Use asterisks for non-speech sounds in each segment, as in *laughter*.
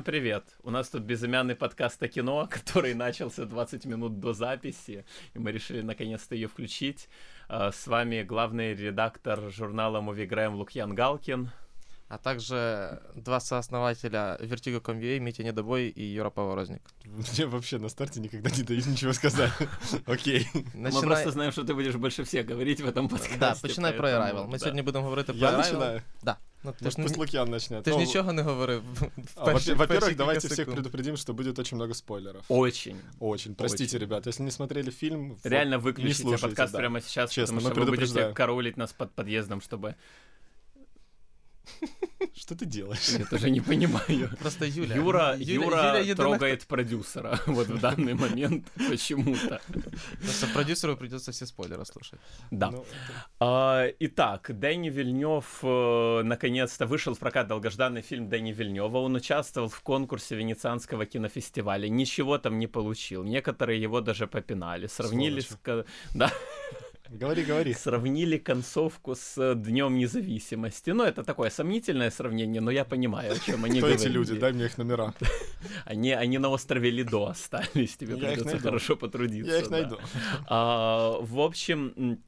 Всем привет! У нас тут безымянный подкаст о кино, *laughs* который начался 20 минут до записи, и мы решили наконец-то ее включить. А, с вами главный редактор журнала Moviegram Лукьян Галкин. А также два сооснователя Vertigo.com.ua, Митя Недобой и Юра Поворозник. Мне вообще на старте никогда не дают ничего сказать. *laughs* Окей. Мы просто знаем, что ты будешь больше всех говорить в этом подкасте. Да, починай про Arrival. Ми сьогодні будемо говорити про Arrival. Я начинаю? Да. Ну, ты ну, пусть Лукьян начнет. Ты же ничего не говорил. *laughs* А, во-первых, давайте всех предупредим, что будет очень много спойлеров. Очень. Очень. Простите, ребят, если не смотрели фильм, Реально выключите подкаст прямо сейчас, Честно, потому что вы будете караулить нас под подъездом, чтобы *laughs* что ты делаешь? Я тоже не понимаю. Просто Юля. Юра, Юра, Юля трогает продюсера *laughs* вот в данный момент почему-то. Просто продюсеру придется все спойлеры слушать. Да. Ну, а, итак, Дэнни Вильнев э, наконец-то вышел в прокат долгожданный фильм Дэнни Вильнева. Он участвовал в конкурсе Венецианского кинофестиваля. Ничего там не получил. Некоторые его даже попинали. Сравнили с... Да. Говори, говори. Сравнили концовку с Днем независимости. Ну, это такое сомнительное сравнение, но я понимаю, о чем они говорят. Кто эти люди? Дай мне их номера. *laughs* Они, они на острове Лидо остались, тебе я придется хорошо потрудиться. Я их найду. А, в общем,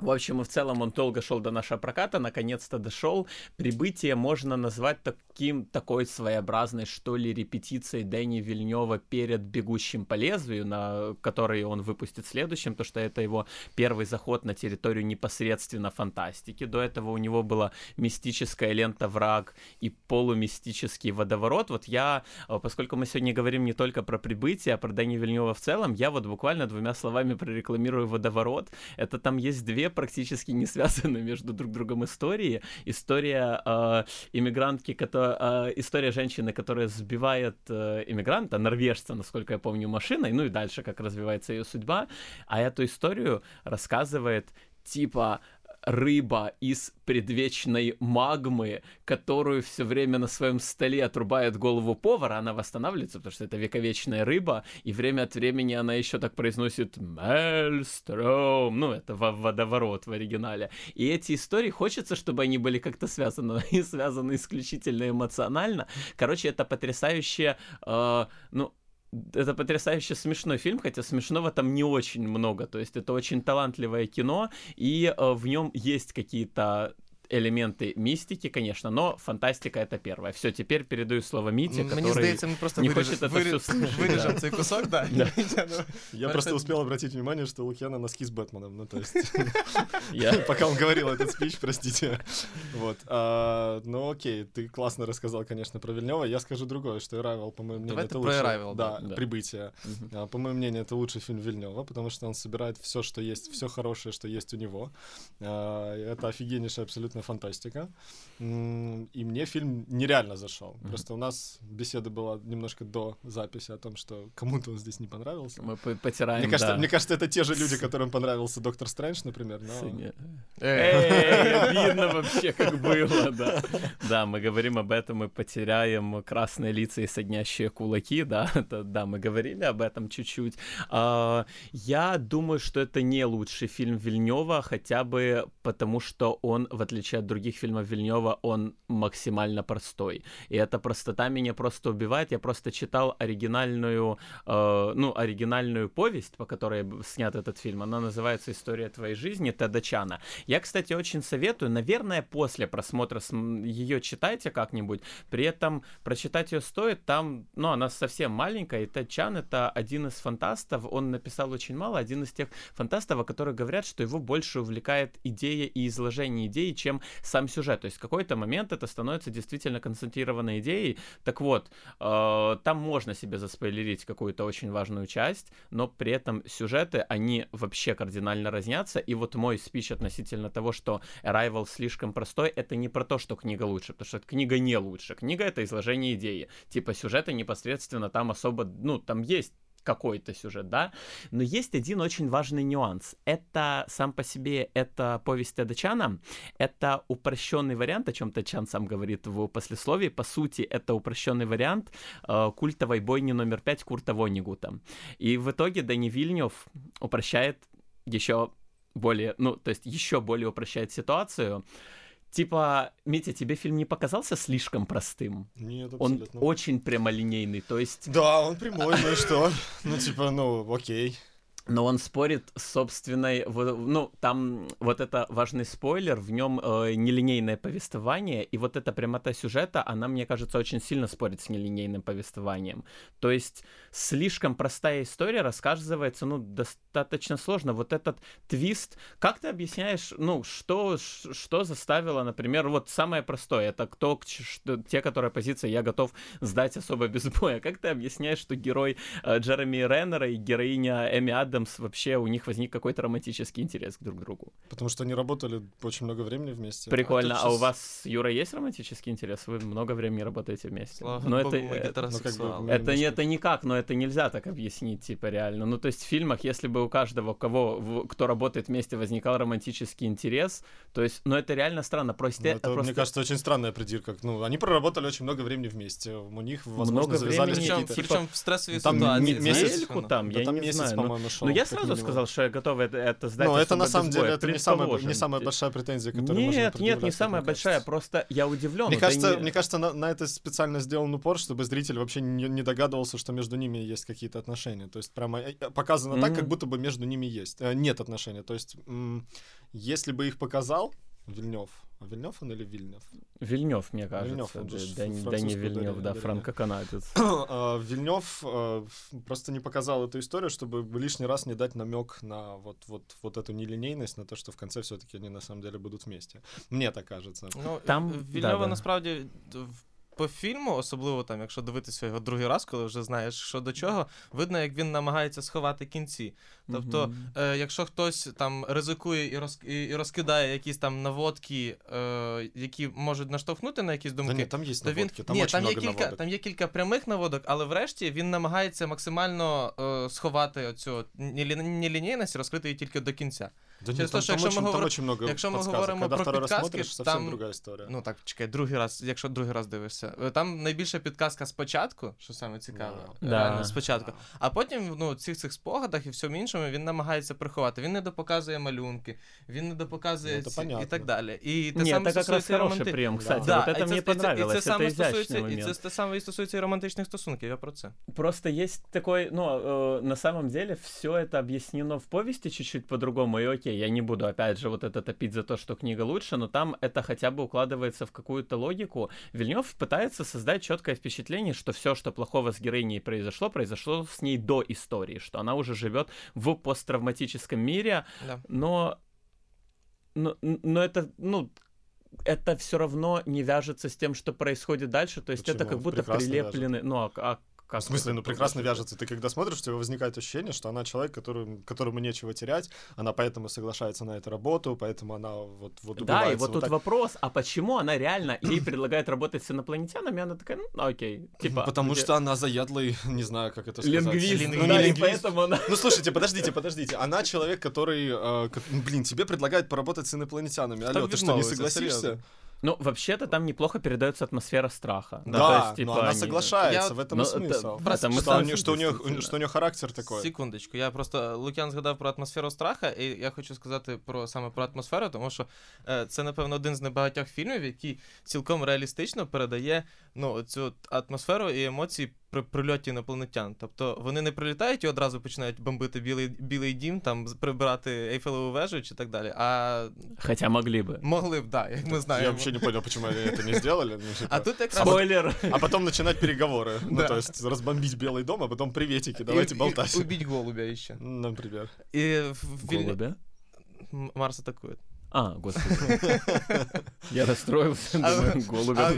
в общем и в целом он долго шел до нашего проката, наконец-то дошел. Прибытие можно назвать таким, такой своеобразной, что ли, репетицией Дэнни Вильнева перед «Бегущим по лезвию», на который он выпустит следующим, то что это его первый заход на территорию непосредственно фантастики. До этого у него была мистическая лента «Враг» и полумистический водоворот. Вот я, э, поскольку мы сегодня говорим не только про прибытие, а про Дэнни Вильнева в целом, я вот буквально двумя словами прорекламирую водоворот. Это там есть две практически не *laughs* связаны между друг другом истории. История э, иммигрантки, которая, э, история женщины, которая сбивает э, иммигранта, норвежца, насколько я помню, машиной, ну и дальше, как развивается ее судьба. А эту историю рассказывает типа рыба из предвечной магмы, которую все время на своем столе отрубает голову повара, она восстанавливается, потому что это вековечная рыба, и время от времени она еще так произносит «Мельстром», ну, это водоворот в оригинале. И эти истории, хочется, чтобы они были как-то связаны, и *laughs* связаны исключительно эмоционально. Короче, это потрясающе, э, ну, это потрясающе смешной фильм, хотя смешного там не очень много. То есть это очень талантливое кино, и э, в нем есть какие-то элементы мистики, конечно, но фантастика это первое. Все, теперь передаю слово Мите, который Мне здається, ми просто не виріж... хочет это виріж... все слышать. Виріжемо цей кусок, да. *laughs* Я просто успел обратить внимание, что у Лукьяна носки с Бэтменом, ну то есть... *laughs* *laughs* Пока он говорил этот спич, простите. Вот. А, ну окей, ты классно рассказал, конечно, про Вильнева. Я скажу другое, что Arrival, по моему мнению, это лучший... Да, прибытие. А, по моему мнению, это лучший фильм Вильнева, потому что он собирает все, что есть, все хорошее, что есть у него. А, это офигеннейшая абсолютно абсолютно фантастика. И мне фильм нереально зашел. Mm-hmm. Просто у нас беседа была немножко до записи о том, что кому-то он здесь не понравился. Мы потираем, мне кажется, да. мне кажется, это те же люди, которым понравился Доктор Стрэндж, например. Но... Эй, видно вообще, как было, да. Да, мы говорим об этом, мы потеряем красные лица и соднящие кулаки, да, это, да, мы говорили об этом чуть-чуть. А, я думаю, что это не лучший фильм Вильнева, хотя бы потому, что он, в отличие отличие от других фильмов Вильнева, он максимально простой. И эта простота меня просто убивает. Я просто читал оригинальную, э, ну, оригинальную повесть, по которой снят этот фильм. Она называется «История твоей жизни» Теда Чана. Я, кстати, очень советую, наверное, после просмотра ее читайте как-нибудь. При этом прочитать ее стоит. Там, ну, она совсем маленькая, и Тед Чан — это один из фантастов. Он написал очень мало, один из тех фантастов, о которых говорят, что его больше увлекает идея и изложение идеи, чем сам сюжет. То есть в какой-то момент это становится действительно концентрированной идеей. Так вот, э, там можно себе заспойлерить какую-то очень важную часть, но при этом сюжеты, они вообще кардинально разнятся. И вот мой спич относительно того, что Arrival слишком простой, это не про то, что книга лучше, потому что книга не лучше. Книга — это изложение идеи. Типа сюжета непосредственно там особо, ну, там есть какой-то сюжет, да, но есть один очень важный нюанс. Это сам по себе, это повесть Теда Чана, это упрощенный вариант, о чем Тедчан сам говорит в послесловии, по сути, это упрощенный вариант э, культовой бойни номер пять Курта Вонигута. И в итоге Дани Вильнев упрощает еще более, ну, то есть еще более упрощает ситуацию, Типа, Митя, тебе фильм не показался слишком простым? Нет, абсолютно. Он очень прямолинейный, то есть... Да, он прямой, ну и что? Ну, типа, ну, окей но он спорит с собственной, ну, там вот это важный спойлер, в нем э, нелинейное повествование, и вот эта прямота сюжета, она, мне кажется, очень сильно спорит с нелинейным повествованием. То есть слишком простая история рассказывается, ну, достаточно сложно. Вот этот твист, как ты объясняешь, ну, что, что заставило, например, вот самое простое, это кто, что, те, которые позиция «я готов сдать особо без боя». Как ты объясняешь, что герой э, Джереми Реннера и героиня Эми Адамс Адамс вообще у них возник какой-то романтический интерес к друг другу. Потому что они работали очень много времени вместе. Прикольно. А, а сейчас... у вас, Юра, есть романтический интерес? Вы много времени работаете вместе. Слава но богу, это, это, ну, как бы, это, это никак, но это нельзя так объяснить, типа, реально. Ну, то есть в фильмах, если бы у каждого, кого, кто работает вместе, возникал романтический интерес, то есть, ну, это реально странно. Просто, ну, это, просто... мне кажется, очень странная придирка. Ну, они проработали очень много времени вместе. У них, возможно, много завязались времени, какие-то... Причем в стрессовые там ситуации. Месяц, там, я там не месяц, знаю. по-моему, шел. Ну, я сразу сказал, что я готов это, это сдать. Но это на самом деле это не самая, не самая большая претензия, которую Нет, можно нет, не самая большая, просто я удивлен. Мне кажется, не... мне кажется, на, на это специально сделан упор, чтобы зритель вообще не, не догадывался, что между ними есть какие-то отношения. То есть прямо э, э, показано mm-hmm. так, как будто бы между ними есть. Э, нет отношений. То есть если бы их показал Вильнев, а Вильнев он или Вильнев? Вильнев, мне кажется. Вильнев, он же да, да, да не Вильнев, да, франко-канадец. *clears throat* А, Вильнев а, просто не показал эту историю, чтобы лишний раз не дать намек на вот, вот, вот эту нелинейность, на то, что в конце все-таки они на самом деле будут вместе. Мне так кажется. Ну, Там Вильнева да, да. насправді по фільму, особливо там, якщо дивитися його другий раз, коли вже знаєш, що до чого, видно, як він намагається сховати кінці. Тобто, mm-hmm. е, якщо хтось там ризикує і роз, і, і розкидає якісь там наводки, е, які можуть наштовхнути на якісь думки, Та ні, там є то наводки, він там ні, там є кілька, наводок. там є кілька прямих наводок, але врешті він намагається максимально е, сховати оцю нелінійність, розкрити її тільки до кінця. Да Через те, що якщо ми, говор... много якщо ми говоримо про підказки, там... друга історія. Ну так, чекай, другий раз, якщо другий раз дивишся. Е, там найбільша підказка спочатку, що саме цікаве, yeah. реально yeah. спочатку. А потім, ну, цих цих спогадах і всьому іншому він намагається приховати. Він не допоказує малюнки, він не допоказує ну, ці... і так далі. І те Нет, саме это как раз хороший романти... прием, кстати. Да. Вот это мне понравилось, і це, это стосується, момент. І це те саме і стосується і романтичних стосунків, я про це. Просто есть такой, ну, э, на самом деле все это объяснено в повести чуть-чуть по-другому, и окей, я не буду опять опять же, вот это топить за то, что книга лучше, но там это хотя бы укладывается в какую-то логику. Вильнев пытается создать четкое впечатление, что все, что плохого с героиней произошло, произошло с ней до истории, что она уже живет в посттравматическом мире, да. но, но, но это, ну, это все равно не вяжется с тем, что происходит дальше. То есть Почему? это как будто прилеплены. Вяжет. Ну, а, а как в смысле, ну прекрасно вяжется. Ты когда смотришь, у тебя возникает ощущение, что она человек, который, которому нечего терять, она поэтому соглашается на эту работу, поэтому она вот, вот Да, и вот, вот тут так. вопрос, а почему она реально ей предлагает работать с инопланетянами, она такая, ну окей, типа... Потому где... что она заядлый, *laughs* не знаю, как это сказать. Лингвист, ну, да, лингвист. поэтому она... Ну слушайте, подождите, подождите, она человек, который, э, как, блин, тебе предлагает поработать с инопланетянами. Алло, ты что, не согласишься? Ну, вообще-то там неплохо передается атмосфера страха. Да, да есть, типа, но она они... соглашается, я... в этом но, смысл. Это, это, что, у нее, что, у нее, да. что у нее характер такой. Секундочку, я просто Лук'ян згадав про атмосферу страха, і я хочу сказати про саме про атмосферу, тому що е, це, напевно, один з небагатьох фільмів, який цілком реалістично передає ну, цю атмосферу і емоції при прильоті інопланетян. Тобто вони не прилітають і одразу починають бомбити білий білий дім, там прибирати Ейфелеву вежу чи так далі. А Хоча могли би. Могли б, да, як ми знаємо. Я взагалі не понял, чому вони це не зробили. Ну, типа... А тут якраз... Спойлер. А потом начинать переговоры. Ну, то есть разбомбить Белый дом, а потом приветики, давайте болтать. Убить голубя еще. Например. И Голубя? Марс атакует. А, господи. *laughs* Я розстроївся, думаю, голубя.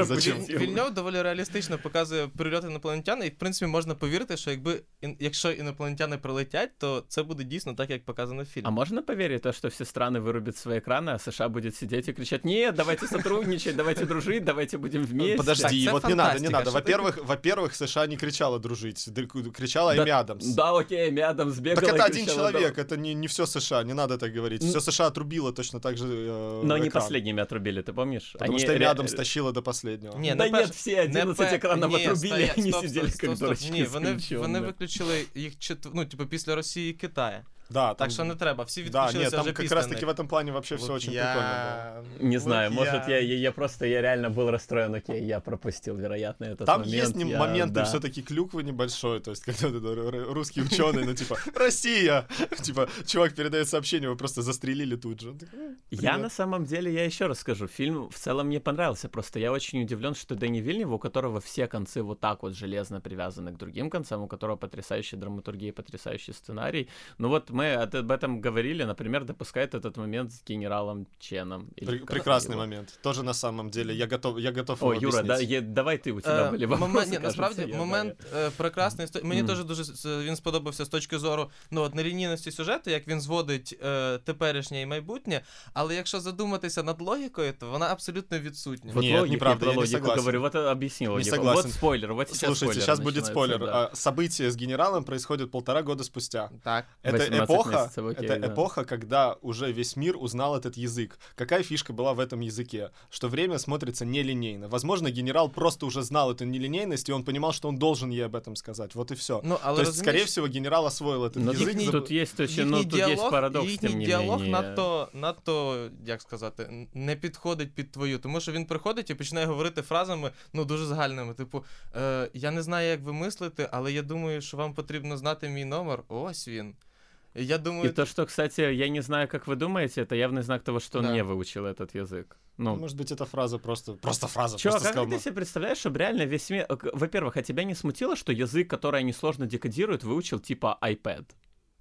Вільньов доволі реалістично показує прильоти інопланетян, і в принципі можна повірити, що якби якщо інопланетяни прилетять, то це буде дійсно так, як показано в фільмі. А можна повірити, що всі страни вирубят свої екрани, а США будуть сидіти і кричати: ні, давайте сотрудничать, давайте дружить, давайте будем вместе. Подожди, вот не надо, не надо. Во-первых, во-первых, США не кричала дружить, кричала Эми Адамс. Да, окей, Эми Адамс бегала Так это один человек, это не, не все США, не надо так говорить. Все США отрубило точно так же э, Но не последними отрубили, ты помнишь? Потому что Эми Адамс тащила до последнего. Не, да нет, все 11 екранів отрубили, і вони сиділи як дурачки. Ні, вони, вони виключили їх, ну, типу, після Росії і Китаю. Да, так там... що не треба. Всі Да, відключилися нет, там вже как після раз таки них. в этом плане вообще все очень прикольно. Лук'ян, Не знаю, может, я, Лук'ян. я, я просто, я реально был расстроен, окей, я пропустил, вероятно, этот Там момент. есть не- я- моменты да. все-таки клюквы небольшой, то есть когда вот этот р- р- русский ученый, ну типа *laughs* Россия, *laughs* типа чувак передает сообщение, его просто застрелили тут же. Он такой, «Ну, Я привет». на самом деле, я еще раз скажу, фильм в целом мне понравился, просто я очень удивлен, что Дэнни Вильнев, у которого все концы вот так вот железно привязаны к другим концам, у которого потрясающая драматургия, потрясающий сценарий. Ну вот мы от- об этом говорили, например, допускает этот момент с генералом Ченом. или Пре- как прекрасный его. момент. Тоже на самом деле я готов, я готов О, его Юра, да, объяснить. е- давай ты, у тебя Е, были вопросы, момент, ні, кажется, насправді я- момент е, прекрасний. Сто- Мені Мгм. теж дуже с- він сподобався з точки зору ну, от, нелінійності сюжету, як він зводить е, теперішнє і майбутнє. Але якщо задуматися над логікою, то вона абсолютно відсутня. Вот Нет, логика, неправда, про я не логику согласен. говорю, вот э, объясни логику. согласен. Вот спойлер, вот сейчас Слушайте, спойлер сейчас будет начинается, спойлер. да. А, События с генералом происходят полтора года спустя. Так. Это 18 эпоха, месяцев, окей, это да. эпоха, когда уже весь мир узнал этот язык. Какая фишка была в этом языке? Что время смотрится нелинейно. Возможно, генерал просто уже знал эту нелинейность, и он понимал, что он должен ей об этом сказать. Вот и все. Ну, але То есть, розумієш, скорее всего, генерал освоил этот Но язык. тут, їхній- за- тут есть очень, ну, їхній тут есть діалог, парадокс, їхній тем не діалог менее. надто, надто, як сказати, не підходить під твою. Тому що він приходить і починає говорити фразами, ну, дуже загальними. Типу, е, я не знаю, як ви мислите, але я думаю, що вам потрібно знати мій номер. Ось він. Я думаю, И то, что, кстати, я не знаю, как вы думаете, это явный знак того, что он Да. не выучил этот язык. Ну, Может быть, эта фраза просто... Просто фраза. Чё, просто как сказал, ты себе представляешь, чтобы реально весь мир... э, Во-первых, а тебя не смутило, что язык, который они сложно декодируют, выучил типа iPad?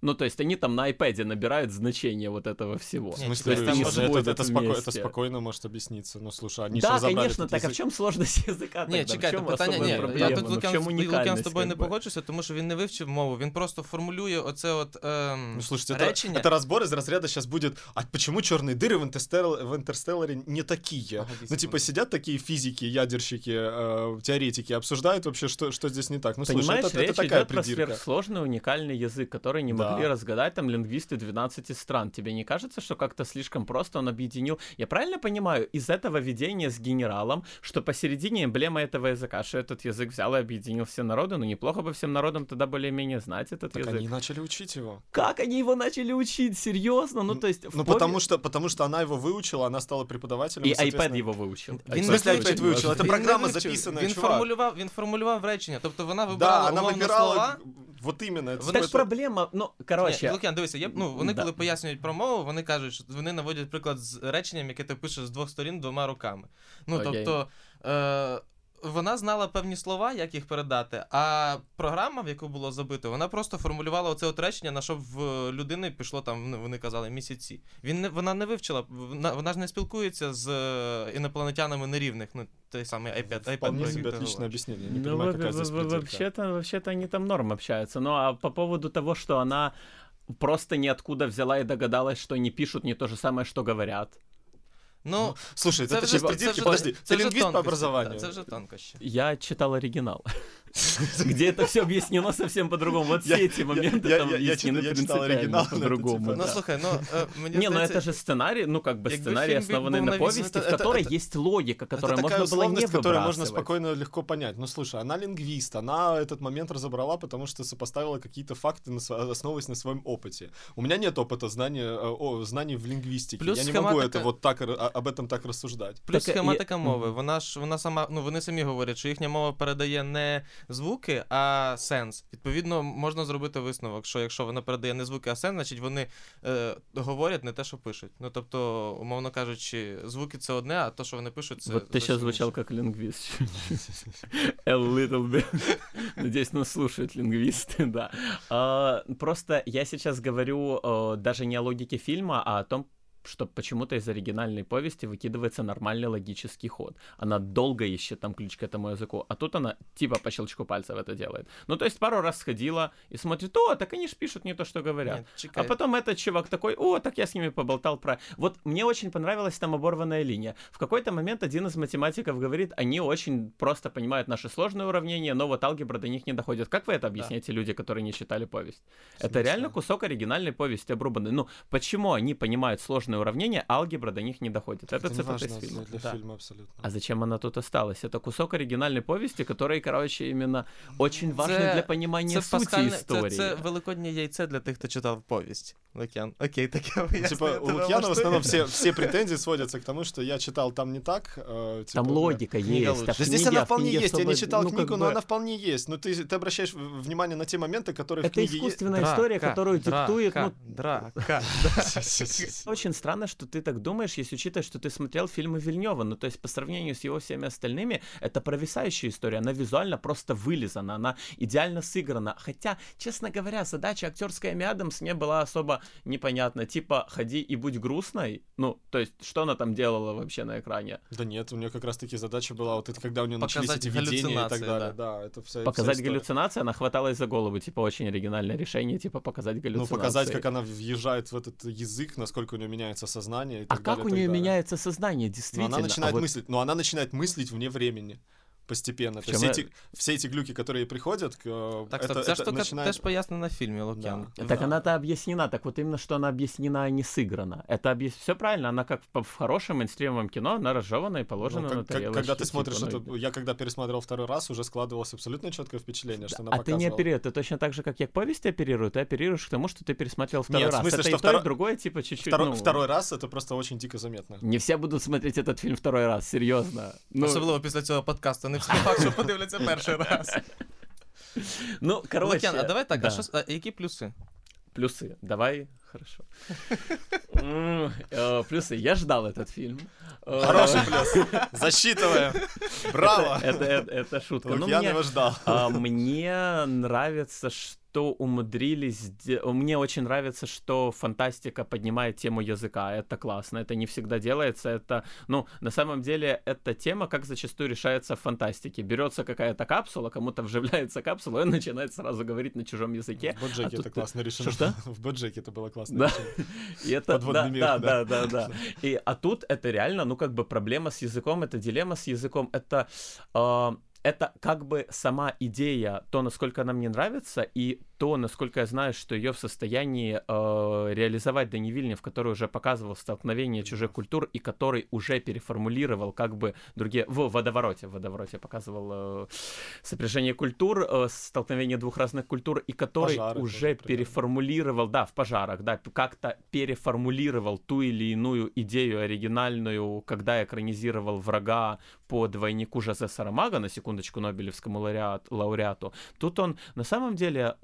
Ну, то есть они там на iPad набирают значение вот этого всего. В Не, смысле, то есть там выучил? можно это, сводят это, споко- это вместе. спокойно может объясниться. Ну, слушай, они же Да, разобрали конечно, этот так, а в язык. чем сложность *laughs* языка Ні, тогда? чекайте, в чем питання особая ні. проблема? Я тут Ну, в Лук'ян, чем Лук'ян з уникальность, тобою не как бы? погоджуся, тому що він не вивчив мову. Він просто формулює оце от ем, Ну, слушайте, это, речення. это разбор из разряда сейчас будет, а почему черные дыры в, Интерстелл- в Интерстелларе не такие? Ага, ну, секунду. типа, сидят такие физики, ядерщики, э, теоретики, обсуждают вообще, что, что здесь не так. Ну, слушай, Понимаешь, это, это речь такая идет про придирка. сверхсложный уникальный язык, который не Да. могли разгадать там лингвисты 12 стран. Тебе не кажется, что как-то слишком просто он объединил? Я правильно понимаю, из этого видения с генералом, что посередине эмблема этого языка, что этот язык взял и объединил все народы, ну неплохо бы всем народам тогда более-менее знать этот Так язык. они начали учить его. Как они его начали учить? Серьезно? Ну, то есть... в Ну, пове- потому что, потому что она его выучила, она стала преподавателем. И соответственно- iPad его выучил. Він В не смысле вивчив. iPad выучил? Это Він не программа вивчив. записанная, Він чувак. формулював, він формулював речення. Тобто вона Да, вибирала она умовно выбирала... слова. Вот именно. Это Так какой-то- проблема, ну, короче... Ні, Лук'ян, дивися, я, ну, вони Да. коли пояснюють про мову, вони кажуть, що вони наводять приклад з реченням, яке ти пишеш з двох сторін двома руками. Ну, Окей. тобто, е, вона знала певні слова, як їх передати, а програма, в яку було забито, вона просто формулювала оце от речення, на що в людини пішло там, ну, вони казали, місяці. Він не, вона не вивчила, вона, вона ж не спілкується з е, інопланетянами нерівних, ну, той самий iPad. iPad Вполне про себе отличное объяснение. Не Ну, понимаю, какая здесь вообще-то, вообще-то они там норм общаются. Ну, а по поводу того, что она просто ниоткуда взяла и догадалась, что они пишут не то же самое, что говорят. Ну, Слушай, це это вже- придирки, вже- подожди, це ты вже лингвист по тонкості, образованию. да, Це вже тонкощі. Я читал оригинал, *laughs* где это все объяснено совсем по-другому. Вот Я- все эти моменты я- там я- я объяснены читал- я читал принципиально оригинал, но это по-другому. типа- Ну, да. слухай, ну, е, мені Не, ну здається, это же сценарий, ну как бы Якби сценарий, фильм был основанный на навесен, повести, это- в это- которой это- есть логика, Это которую такая можно было не условность, которую можно выбрасывать. спокойно, легко понять. Ну, слушай, она лингвист, она этот момент разобрала, потому что сопоставила какие-то факты, на сво- основываясь на своем опыте. У меня нет опыта знания, э, о, знаний в лингвистике. Плюс Я не могу схематика- это вот так, р- а- об этом так рассуждать. Плюс Так, і- схематика мови. Мгм. Вона ж вона сама, ну вони самі говорять, що їхня мова передає не звуки, а сенс. Відповідно, можна зробити висновок, що якщо вона передає не звуки, а сенс, значить вони е, говорять не те, що пишуть. Ну тобто, умовно кажучи, звуки це одне, а то, що вони пишуть, це. Вот ты сейчас зовсім звучал інше. как лингвист. *laughs* A little bit. Надеюсь, нас слушают лингвисты, да. А, Просто я сейчас говорю э, даже не о логике фильма, а о том, что почему-то из оригинальной повести выкидывается нормальный логический ход. Она долго ищет там ключ к этому языку, а тут она типа по щелчку пальцев это делает. Ну, то есть пару раз сходила и смотрит, о, так они ж пишут не то, что говорят. Ні, А потом этот чувак такой, о, так я с ними поболтал про... Вот мне очень понравилась там оборванная линия. В какой-то момент один из математиков говорит, они очень просто понимают наши сложные уравнения, но вот алгебра до них не доходит. Как вы это объясняете, люди, которые не читали повесть? В Это реально кусок оригинальной повести обрубанный. Ну, почему они понимают сложные сложные уравнения, алгебра до них не доходит. Это, это цитата из фильма. Для, да. фильма абсолютно. А зачем она тут осталась? Это кусок оригинальной повести, который, короче, именно очень важный це, для понимания це сути истории. Це, це великоднє яйце для тих, хто читав повість. Лукьян. Окей, таке ну, Типа, у Лукьяна в основном все, *laughs* все претензии сводятся к тому, что я читал там не так. Э, типа, там логика есть. Да здесь она вполне есть. Я не читал ну, книгу, но она вполне есть. Но ты, ты обращаешь внимание на те моменты, которые Это в книге искусственная история, которую диктует... Ну, драка. *laughs* Очень странно, что ты так думаешь, если учитывать, что ты смотрел фильмы Вильнева. Ну, то есть, по сравнению с его всеми остальными, это провисающая история. Она визуально просто вылизана, она идеально сыграна. Хотя, честно говоря, задача актерской Эми Адамс не была особо непонятна. Типа, ходи и будь грустной. Ну, то есть, что она там делала вообще на экране? Да нет, у нее как раз-таки задача была, вот это когда у нее начались эти видения и так далее. Да, это вся, Показать вся галлюцинации, она хваталась за голову. Типа, очень оригинальное решение, типа, показать галлюцинации. Ну, показать, как она въезжает в этот язык, насколько у нее меняется сознание. И а далее, как у нее меняется сознание, действительно? Но она начинает а мыслить, вот... но она начинает мыслить вне времени постепенно. То есть все, эти, все эти глюки, которые приходят, э, так, это, это штука начинает... теж пояснена в фильме Лукьян. Да. Так да. она-то объяснена, так вот именно, что она объяснена, а не сыграна. Это объяс... все правильно, она как в, в хорошем мейнстримовом кино, она разжевана и положена ну, как, на тарелочке. Когда ты смотришь типа, это, я когда пересмотрел второй раз, уже складывалось абсолютно четкое впечатление, что она А показывала... ты не оперируешь, ты точно так же, как я к повести оперирую, ты оперируешь к тому, что ты пересмотрел второй Нет, раз. в смысле, это что и второй... то, и другое, типа, чуть-чуть, второй, ну... второй раз это просто очень дико заметно. Не все будут смотреть этот фильм второй раз, серьезно. Ну... Особливо після цього подкасту. Не всі факт, що подивляться перший раз. Ну, короче... Лук'ян, а давай так, да. а, що, а які плюси? Плюсы. Давай, хорошо. Э, плюсы. Я ждал этот фильм. Хороший плюс. Засчитываем. Браво. Это, это, это шутка. Ну, я его ждал. А, мне нравится, что что умудрились... Мне очень нравится, что фантастика поднимает тему языка. Это классно. Это не всегда делается. Это, ну, на самом деле, эта тема, как зачастую решается в фантастике. Берется какая-то капсула, кому-то вживляется капсула, и он начинает сразу говорить на чужом языке. В Боджеке а это классно решено. Что? *laughs* В Боджеке это было классно да. *laughs* И это, да, мир, да, да, да, да. *laughs* И, а тут это реально, ну, как бы проблема с языком, это дилемма с языком, это... Э, это как бы сама идея, то, насколько она мне нравится, и то, насколько я знаю, что ее в состоянии э, реализовать Дани Вильнев, который уже показывал столкновение чужих культур и который уже переформулировал как бы другие... В «Водовороте», в «Водовороте» показывал э, сопряжение культур, э, столкновение двух разных культур, и который Пожары уже тоже, переформулировал, да, в «Пожарах», да, как-то переформулировал ту или иную идею оригинальную, когда экранизировал врага по двойнику Жозе Сарамага, на секундочку, Нобелевскому лауреат, лауреату. Тут он на самом деле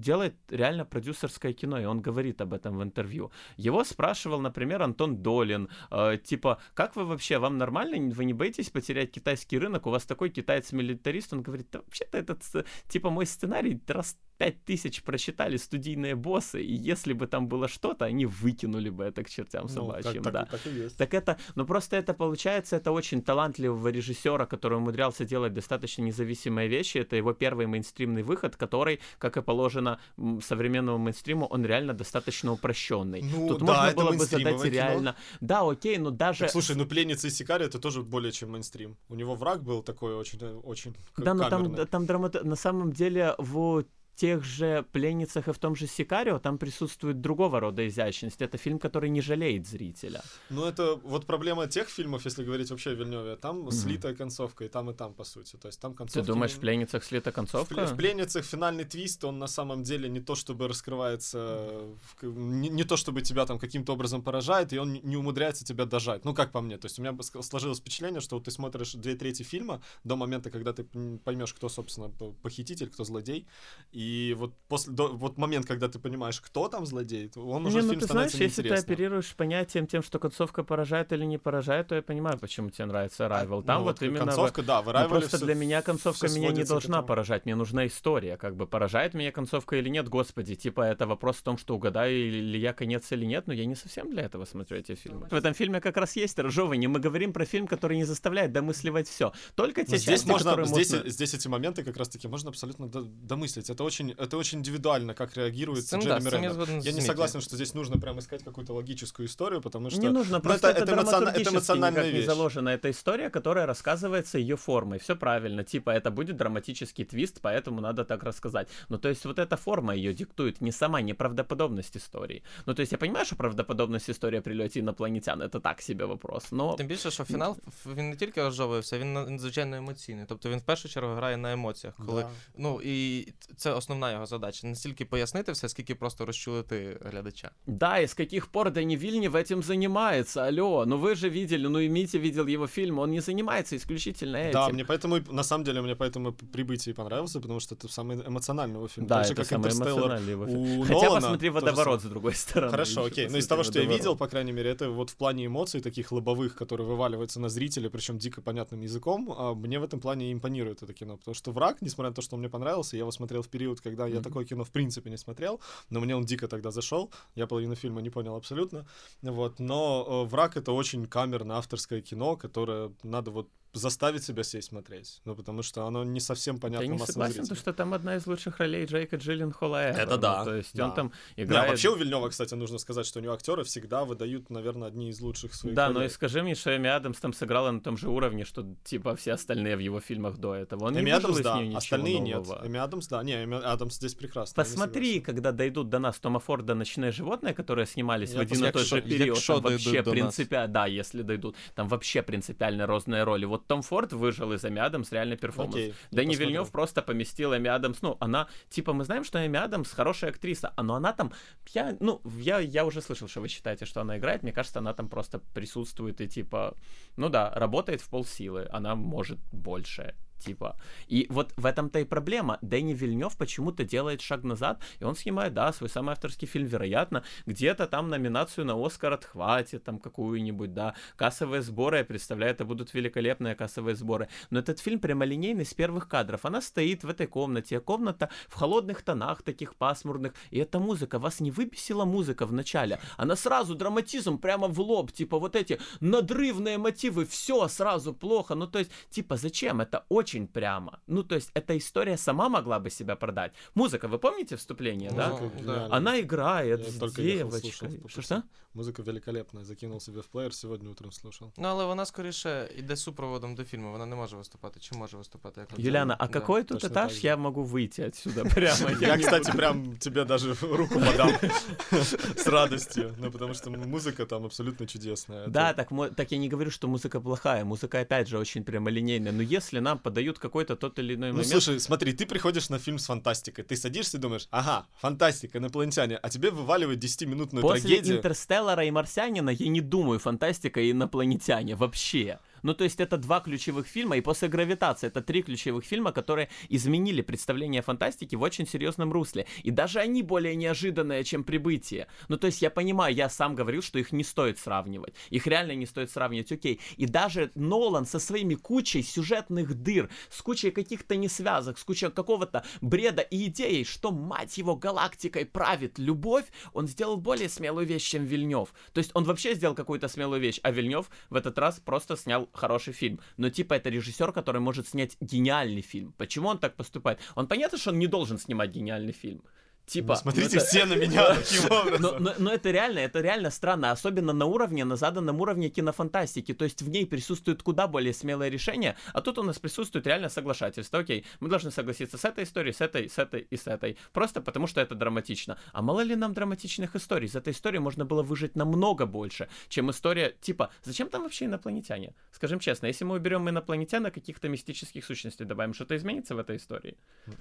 делает реально продюсерское кино, и он говорит об этом в интервью. Его спрашивал, например, Антон Долин, э, типа, как вы вообще, вам нормально, вы не боитесь потерять китайский рынок, у вас такой китаец-милитарист, он говорит, да вообще-то этот, э, типа, мой сценарий рас 5000 прочитали студийные боссы, и если бы там было что-то, они выкинули бы это к чертям ну, собачьим, ну, так, да. Так, так, и есть. так это, ну просто это получается, это очень талантливого режиссера, который умудрялся делать достаточно независимые вещи, это его первый мейнстримный выход, который, как и положено современному мейнстриму, он реально достаточно упрощенный. Ну, Тут да, можно было бы задать кино. реально... Да, окей, но даже... Так, слушай, ну «Пленница» и «Сикари» это тоже более чем мейнстрим. У него враг был такой очень... Э, очень да, камерный. но там, там драма... На самом деле в тех же «Пленницах» и в том же «Сикарио» там присутствует другого рода изящность. Это фильм, который не жалеет зрителя. Ну, это вот проблема тех фильмов, если говорить вообще о Вильнёве. Там mm-hmm. слитая концовка, и там, и там, по сути. То есть там концовка... Ты думаешь, в «Пленницах» слита концовка? В, в «Пленницах» финальный твист, он на самом деле не то, чтобы раскрывается... Не, не то, чтобы тебя там каким-то образом поражает, и он не умудряется тебя дожать. Ну, как по мне. То есть у меня сложилось впечатление, что вот ты смотришь две трети фильма до момента, когда ты поймешь, кто, собственно, похититель, кто злодей, и и вот после до, вот момент, когда ты понимаешь, кто там злодей, он уже не, ну, фильм ты знаешь, если ты оперируешь понятием тем, что концовка поражает или не поражает, то я понимаю, почему тебе нравится Arrival. Там ну, вот, вот именно концовка, да, в Arrival ну, просто для меня концовка меня не должна поражать, мне нужна история, как бы поражает меня концовка или нет, господи, типа это вопрос в том, что угадаю ли я конец или нет, но я не совсем для этого смотрю эти фильмы. В этом фильме как раз есть разжевывание, мы говорим про фильм, который не заставляет домысливать все, только те но части, здесь можно, здесь, можно... здесь эти моменты как раз таки можно абсолютно домыслить, это очень очень, это очень индивидуально, как реагирует С цим, Джереми да, с цим я Реннер. згоден з Я не Міті. согласен, что здесь нужно прям искать какую-то логическую историю, потому что... Не нужно, ну, просто это- это, это эмоциона- это драматургически эмоциональная никак не вещь. заложена. Это история, которая рассказывается ее формой. Все правильно. Типа, это будет драматический твист, поэтому надо так рассказать. Ну, то есть, вот эта форма ее диктует, не сама неправдоподобность истории. Ну, то есть, я понимаю, что правдоподобность истории о прилете инопланетян это так себе вопрос. Но Тим більше, що фінал ф- він не тільки розжовується, він надзвичайно емоційний. Тобто він в першу чергу грає на емоціях, коли Да. ну і це основна його задача. Не стільки пояснити все, скільки просто розчулити глядача. Да, и с каких пор Дани Вильнев этим занимается? Алло, ну вы же видели, ну и Митя видел его фильм, он не занимается исключительно этим. Да, мне поэтому, и- на самом деле, мне поэтому «Прибытие» понравился, потому что это самый эмоциональный его фильм. Да, Так же, это как самый «Интерстеллар» эмоциональный его у фильм. *laughs* Хотя Нолана посмотри то же «Водоворот» с другой стороны. Хорошо, Еще окей. Ну, из посмотри того, что я «Водоворот». видел, по крайней мере, это вот в плане эмоций таких лобовых, которые вываливаются на зрителя, причем дико понятным языком, а мне в этом плане импонирует это кино. Потому что «Враг», несмотря на то, что он мне понравился, я его смотрел в период, когда я Мгм. такое кино в принципе не смотрел, но мне он дико тогда зашел. Я половину фильма не понял абсолютно. Вот. Но э, «Враг» — это очень камерно авторское кино, которое надо вот заставить себя сесть смотреть. Ну, потому что оно не совсем понятно Я не согласен, зрителю. потому что там одна из лучших ролей Джейка Джилленхола. Это да, Ну, то есть да. он там Да, играет... вообще у Вильнева, кстати, нужно сказать, что у него актеры всегда выдают, наверное, одни из лучших своих Да, но ролей. и скажи мне, что Эми Адамс там сыграла на том же уровне, что типа все остальные в его фильмах до этого. Он не Эми выжил Адамс, да, остальные нового. нет. Эми Адамс, да. Не, Эми Адамс здесь прекрасно. не Посмотри, когда дойдут до нас Тома Форда «Ночные животные», которые снимались Я в один и тот же период, там вообще принципиально, да, если дойдут, там вообще принципиально разные роли. Вот Том Форд выжал из Эми Адамс реально перформанс. Окей, Дэнни. Вильнев просто поместил Эми Адамс. Ну, она, типа, мы знаем, что Эми Адамс хорошая актриса, а, но она там, я, ну, я, я уже слышал, что вы считаете, что она играет. Мне кажется, она там просто присутствует и, типа, ну да, работает в полсилы. Она может больше. Типа. И вот в этом-то и проблема. Дэнни Вильнев почему-то делает шаг назад, и он снимает, да, свой самый авторский фильм, вероятно, где-то там номинацию на Оскар отхватит, там какую-нибудь, да. Кассовые сборы, я представляю, это будут великолепные кассовые сборы. Но этот фильм прямолинейный с первых кадров. Она стоит в этой комнате, комната в холодных тонах, таких пасмурных. И эта музыка, вас не выбесила музыка в начале? Она сразу драматизм прямо в лоб, типа вот эти надрывные мотивы, все сразу плохо. Ну, то есть, типа, зачем? Это очень прямо. Ну, то есть, эта история сама могла бы себя продать. Музыка, вы помните вступление, да? Музыка да. Она играет Я с только ехал, девочкой. пути. Музыка великолепная. Закинул себе в плеер, сегодня утром слушал. Ну але вона скоріше йде супроводом до фільму. Вона не може виступати. Чи може виступати як Юлиана, а Да. какой тут точно этаж так я могу выйти отсюда *laughs* прямо? Я, кстати, прям тебе даже руку подам *laughs* с радостью. Ну, потому что музыка там абсолютно чудесная. Да, так, так я не говорю, что музыка плохая. Музыка, опять же, очень прямолинейная. Но если нам подают какой-то тот или иной Ну, момент... слушай, смотри, ты приходишь на фильм с фантастикой, ты садишься и думаешь, ага, фантастика, инопланетяне, а тебе вываливают 10-минутную После трагедию. «Интерстеллара» и «Марсианина» я не думаю фантастика и инопланетяне вообще. Ну, то есть это два ключевых фильма, и после «Гравитации» это три ключевых фильма, которые изменили представление о фантастике в очень серьезном русле. И даже они более неожиданные, чем «Прибытие». Ну, то есть я понимаю, я сам говорил, что их не стоит сравнивать. Их реально не стоит сравнивать, окей. И даже Нолан со своими кучей сюжетных дыр, с кучей каких-то несвязок, с кучей какого-то бреда и идеей, что, мать его, галактикой правит любовь, он сделал более смелую вещь, чем Вильнев. То есть он вообще сделал какую-то смелую вещь, а Вильнев в этот раз просто снял хороший фильм. Но типа это режиссер, который может снять гениальный фильм. Почему он так поступает? Он понятно, что он не должен снимать гениальный фильм. Типа, Ну, смотрите это- все на меня *laughs* таким но, образом. но- но это реально, это реально странно, особенно на уровне, на заданном уровне кинофантастики. То есть в ней присутствует куда более смелое решение, а тут у нас присутствует реально соглашательство. Окей, мы должны согласиться с этой историей, с этой, с этой и с этой. Просто потому что это драматично. А мало ли нам драматичных историй? Из этой истории можно было выжить намного больше, чем история типа, зачем там вообще инопланетяне? Скажем честно, если мы уберем инопланетян, а каких-то мистических сущностей добавим, что-то изменится в этой истории?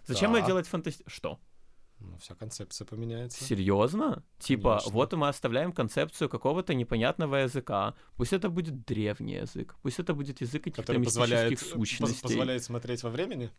Зачем Да. ее делать фантасти... Что? Ну, вся концепция поменяется. Серьезно? Типа, Конечно. вот мы оставляем концепцию какого-то непонятного языка. Пусть это будет древний язык, пусть это будет язык каких-то позволяет, мистических поз- сущностей. позволяет смотреть во времени,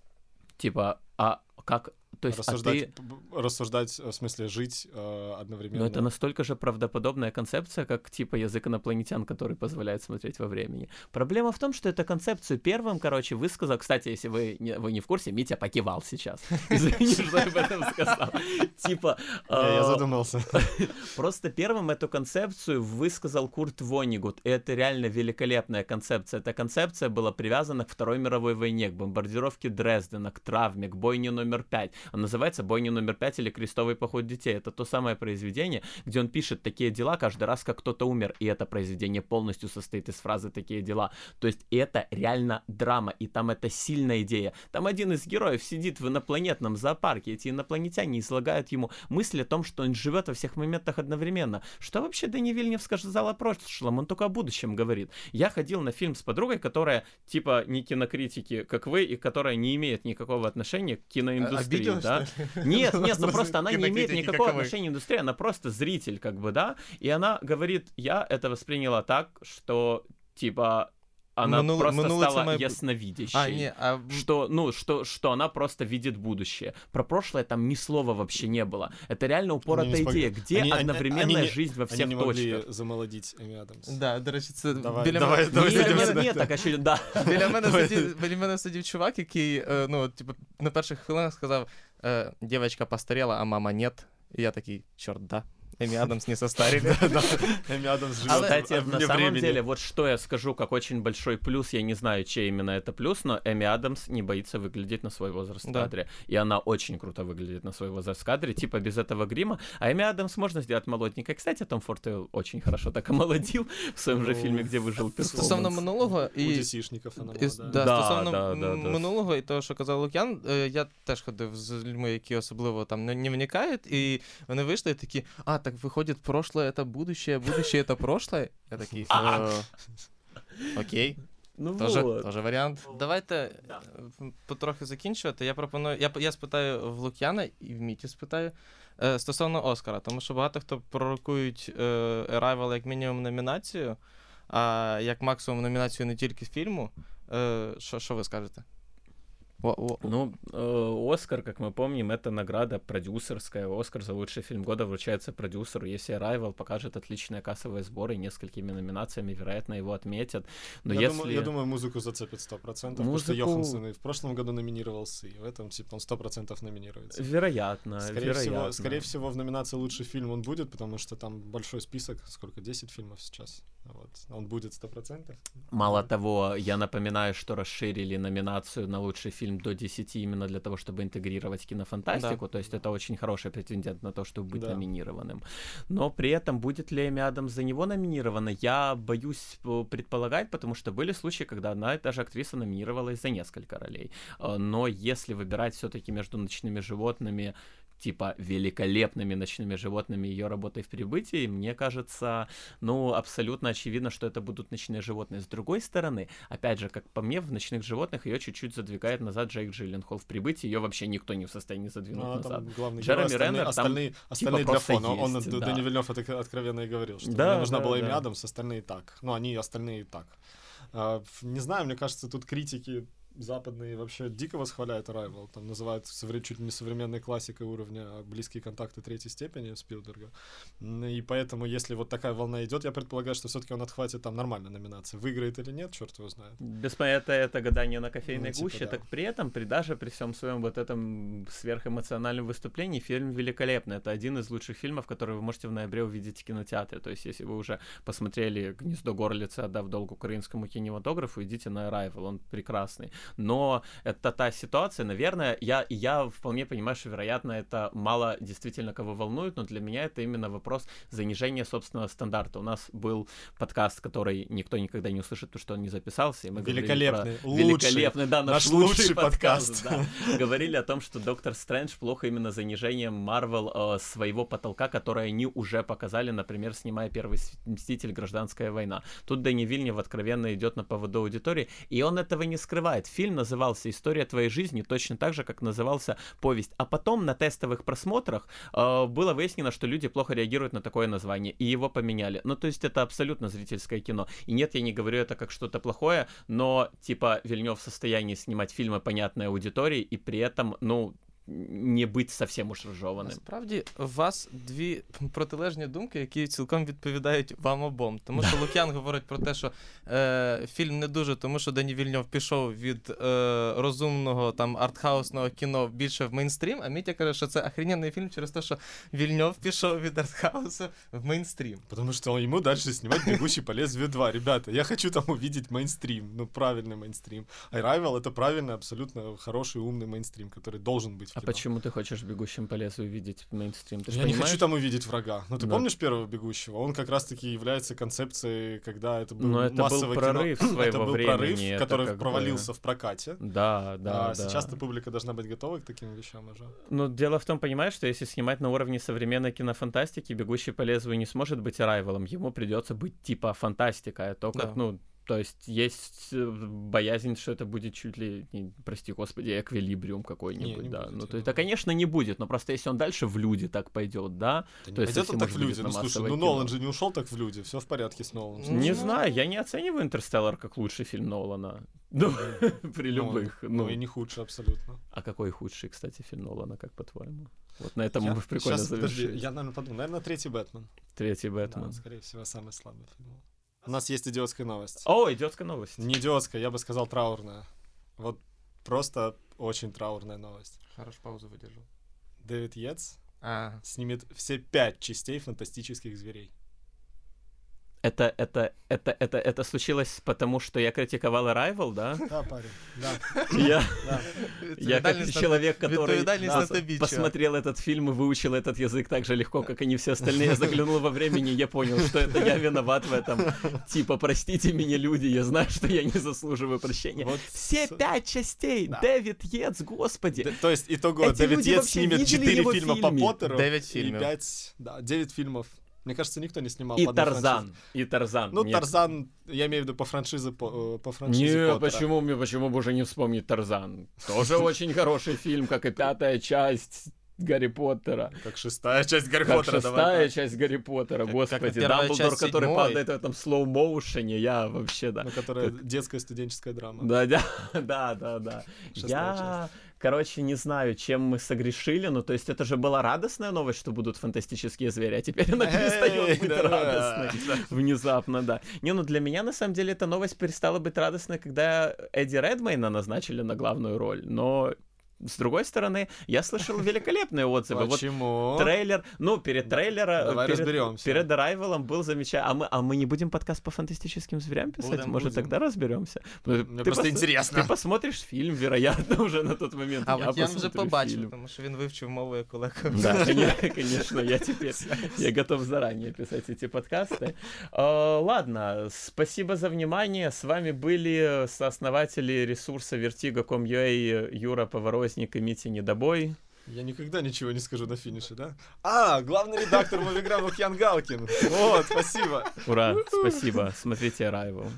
Типа, а как... То есть, а рассуждать, ты... п- п- рассуждать, в смысле, жить э, одновременно. Но это настолько же правдоподобная концепция, как типа язык инопланетян, который позволяет смотреть во времени. Проблема в том, что эту концепцию первым, короче, высказал... Кстати, если вы не, вы не в курсе, Митя покивал сейчас. *laughs* Извини, что я об этом сказал. Типа... *laughs* Я, а, задумался. *laughs* Просто первым эту концепцию высказал Курт Вонигут. И это реально великолепная концепция. Эта концепция была привязана к Второй мировой войне, к бомбардировке Дрездена, к травме, к бойне номер пять. Называется «Бойня номер пять» или «Крестовый поход детей». Это то самое произведение, где он пишет такие дела каждый раз, как кто-то умер. И это произведение полностью состоит из фразы «такие дела». То есть это реально драма, и там это сильная идея. Там один из героев сидит в инопланетном зоопарке, эти инопланетяне излагают ему мысли о том, что он живет во всех моментах одновременно. Что вообще Дани Вильнев сказал о прошлом? Он только о будущем говорит. Я ходил на фильм с подругой, которая типа не кинокритики, как вы, и которая не имеет никакого отношения к киноиндустрии, Обиделась, *laughs* да? Нет, нет, ну просто она не имеет никакого отношения к индустрии, она просто зритель, как бы, да? И она говорит, я это восприняла так, что типа она Минул, просто стала мое... ясновидящей. А, не, а... Что, ну, что, что она просто видит будущее. Про прошлое там ни слова вообще не было. Это реально упоротая идея, где они, одновременная они, они, жизнь во всех они не точках. Могли замолодить Емі Адамс. Да, до речі, це давай, біля давай, мене... давай, ні, ні, ні, так, а ще, да. біля, мене *laughs* сидів, біля мене сидів чувак, який, ну, типу, на перших хвилинах сказав, девочка постарела, а мама нет. И я такий, чорт, да. Эми Адамс не состарили. Эми Адамс живет Кстати, на самом деле, вот что я скажу, как очень большой плюс, я не знаю, чей именно это плюс, но Эми Адамс не боится выглядеть на свой возраст в кадре. И она очень круто выглядит на свой возраст в кадре, типа без этого грима. А Эми Адамс можно сделать молоденькой. Кстати, Том Форте очень хорошо так омолодил в своем же фільмі, де вижив перформанс. Стосовно минулого і... Десішників вона да, стосовно минулого і того, що казав Лук'ян, я теж ходив з людьми, які особливо там не вникають, і вони вийшли такі, а, так виходить, прошлое прошлое это будущее, будущее это прошлое. Я такий. Окей. Ну, тоже, вот. тоже варіант. Давайте да. потрохи закінчувати. Я пропоную. Я я спитаю в Лук'яна і в Міті спитаю е, стосовно Оскара, тому що багато хто пророкують е, Arrival як мінімум номінацію, а як максимум номінацію не тільки фільму. Е, що, що ви скажете? Ну, э, Оскар, как мы помним, это награда продюсерская. Оскар за лучший фильм года вручается продюсеру. Если Arrival покажет отличные кассовые сборы несколькими номинациями, вероятно, его отметят. Но я, если... думаю, я думаю, музыку зацепит 100%, Музыку... потому что Йоханссон и в прошлом году номинировался, и в этом, типа, он 100% номинируется. Вероятно, скорее вероятно. Всего, скорее всего, в номинации «Лучший фильм» он будет, потому что там большой список, сколько, 10 фильмов сейчас. Вот. Он будет 100%. Мало того, я напоминаю, что расширили номинацию на лучший фильм до 10 именно для того, чтобы интегрировать кинофантастику. Да. То есть это очень хороший претендент на то, чтобы быть да. номинированным. Но при этом будет ли Эми Адамс за него номинирована, я боюсь предполагать, потому что были случаи, когда одна и та же актриса номинировалась за несколько ролей. Э, но если выбирать все-таки между ночными животными типа великолепными ночными животными ее работой в прибытии, мне кажется, ну, абсолютно очевидно, что это будут ночные животные. С другой стороны, опять же, как по мне, в ночных животных ее чуть-чуть задвигает назад Джейк Джилленхол. В прибытии ее вообще никто не в состоянии задвинуть ну, назад. Главный Джереми герой, Реннер остальные, там остальные типа, для фона. Есть, он да. Дани Вильнев откровенно и говорил, что да, мне нужна да, была да. Эми Адамс, остальные так. Ну, они остальные так. Uh, не знаю, мне кажется, тут критики западные вообще дико восхваляют Arrival, там называют чуть ли не современной классикой уровня «Близкие контакты третьей степени» Спилберга. И поэтому, если вот такая волна идет, я предполагаю, что все-таки он отхватит там нормальной номинации. Выиграет или нет, черт его знает. Без это, это гадание на кофейной ну, типа, гуще, да. так при этом, при даже при всем своем вот этом сверхэмоциональном выступлении, фильм великолепный. Это один из лучших фильмов, которые вы можете в ноябре увидеть в кинотеатре. То есть, если вы уже посмотрели «Гнездо горлицы», отдав долг украинскому кинематографу, идите на Arrival, он прекрасный но это та ситуация, наверное, я, я вполне понимаю, что, вероятно, это мало действительно кого волнует, но для меня это именно вопрос занижения собственного стандарта. У нас был подкаст, который никто никогда не услышит, потому что он не записался, и мы великолепный, про... лучший, великолепный, да, наш, наш лучший, лучший подкаст. подкаст да. Говорили о том, что Доктор Стрэндж плохо именно занижением Марвел э, своего потолка, который они уже показали, например, снимая первый Мститель Гражданская война. Тут Дани Вильнев откровенно идет на поводу аудитории, и он этого не скрывает. Фильм назывался «История твоей жизни», точно так же, как назывался «Повесть». А потом на тестовых просмотрах э, было выяснено, что люди плохо реагируют на такое название, и его поменяли. Ну, то есть это абсолютно зрительское кино. И нет, я не говорю это как что-то плохое, но, типа, Вильнев в состоянии снимать фильмы понятной аудитории, и при этом, ну, не бути зовсім уж розжованим. Насправді, у вас дві протилежні думки, які цілком відповідають вам обом. Тому що Лук'ян говорить про те, що е, фільм не дуже, тому що Дані Вільньов пішов від е, розумного там артхаусного кіно більше в мейнстрім, а Мітя каже, що це охрененний фільм через те, що Вільньов пішов від артхаусу в мейнстрім. Тому що йому далі знімати «Бегущий по лезвию 2». Ребята, я хочу там увидеть мейнстрім, ну правильный мейнстрім. Arrival — это правильный, абсолютно хороший, умный мейнстрім, который должен быть А почему ты хочешь «Бегущим по лесу» увидеть мейнстрим? Ты Я понимаешь? не хочу там увидеть врага. Ну, ты да. помнишь первого «Бегущего»? Он как раз-таки является концепцией, когда это был Но это массовый был прорыв *clears throat* кино. своего это был времени, прорыв, это который как провалился бы... в прокате. Да, да, а да. сейчас-то публика должна быть готова к таким вещам уже. Ну, дело в том, понимаешь, что если снимать на уровне современной кинофантастики, «Бегущий по лезвию» не сможет быть райвелом. Ему придется быть типа фантастика. А то, как, Да. ну, то есть есть э, боязнь, что это будет чуть ли, не, прости господи, эквилибриум какой-нибудь, не да. будет, ну, то есть, думаю. да, конечно, не будет, но просто если он дальше в люди так пойдет, да, Да То есть пойдет он так в люди. Ну, слушай, ну кино. Нолан же не ушел так в люди. Все в порядке с Ноланом. не Ну, знаю, я не оцениваю «Интерстеллар» как лучший фильм Нолана. Ну, *laughs* при Ну, любых. Ну, Ну, и не худший абсолютно. а какой худший, кстати, фильм Нолана, как по-твоему? Вот на этом Я- мы прикольно подожди, завершили. я, наверное, подумаю. Наверное, третий Бэтмен. Третий Да, Бэтмен. скорее всего, самый слабый фильм. У нас есть идиотская новость. О, идиотская новость. Не идиотская, я бы сказал траурная. Вот просто очень траурная новость. Хорош паузу выдержал. Дэвид Йетс А, снимет все пять частей фантастических зверей Это, это, это, это, это случилось потому, что я критиковал Arrival, да? Да, парень, да. Я, я как Відповідальність на- человек, который відповідальність да, на тобі, чувак. посмотрел этот фильм и выучил этот язык так же легко, как и не все остальные, *laughs* заглянул во времени, я понял, что это я виноват в этом. Типа, простите меня, люди, я знаю, что я не заслуживаю прощения. Вот Все с- пять частей! Да. Дэвид Йетс, господи! Д- То есть, итого, Эти Дэвид люди Йетс вообще снимет видели 4 его фильма фильмы? по Поттеру. Девять И фильмов. 5, да, 9 фильмов. Мне кажется, никто не снимал И по Тарзан, франшизе. и Тарзан. Ну, Мне- Тарзан, я имею в виду по франшизе, по, э, по франшизе Не, Поттера. почему мне, почему бы уже не вспомнить Тарзан? Тоже *laughs* очень хороший фильм, как и пятая часть Гарри Поттера. Как шестая часть Гарри Как Поттера, шестая часть Гарри Поттера, Как- господи. как Дамблдор, часть который седьмой. падает в этом слоу-моушене, я вообще, да. Ну, которая детская студенческая драма. Да, да, *laughs* да, да, да. Шестая Я, короче, не знаю, чем мы согрешили, ну, то есть это же была радостная новость, что будут фантастические звери, а теперь она *laughs* перестает быть радостной. Внезапно, да. Не, ну для меня, на самом деле, эта новость перестала быть радостной, когда Эдди Редмейна назначили на главную роль, но... С другой стороны, я слышал *laughs* великолепные отзывы. Вот Почему? трейлер, ну, перед трейлера, Давай перед, разберемся. перед Arrival был замечательный. А мы, а мы не будем подкаст по фантастическим зверям писать? Будем, Может, будем. тогда разберемся? Мне ты просто пос- интересно. Ты посмотришь фильм, вероятно, *laughs* уже на тот момент. а я от вже посмотрю побачив, фильм. тому що він вивчив мову як Олег. Да, *laughs* коне- конечно, я теперь я готов заранее писать эти подкасты. Э, Ладно, спасибо за внимание. С вами были сооснователи ресурса Vertigo.com.ua Юра Поворозник и Митя Недобой. Я никогда ничего не скажу на финише, да? А, главный редактор Мовиграм Лукьян Галкин. Вот, спасибо. Ура, спасибо. Смотрите Arrival.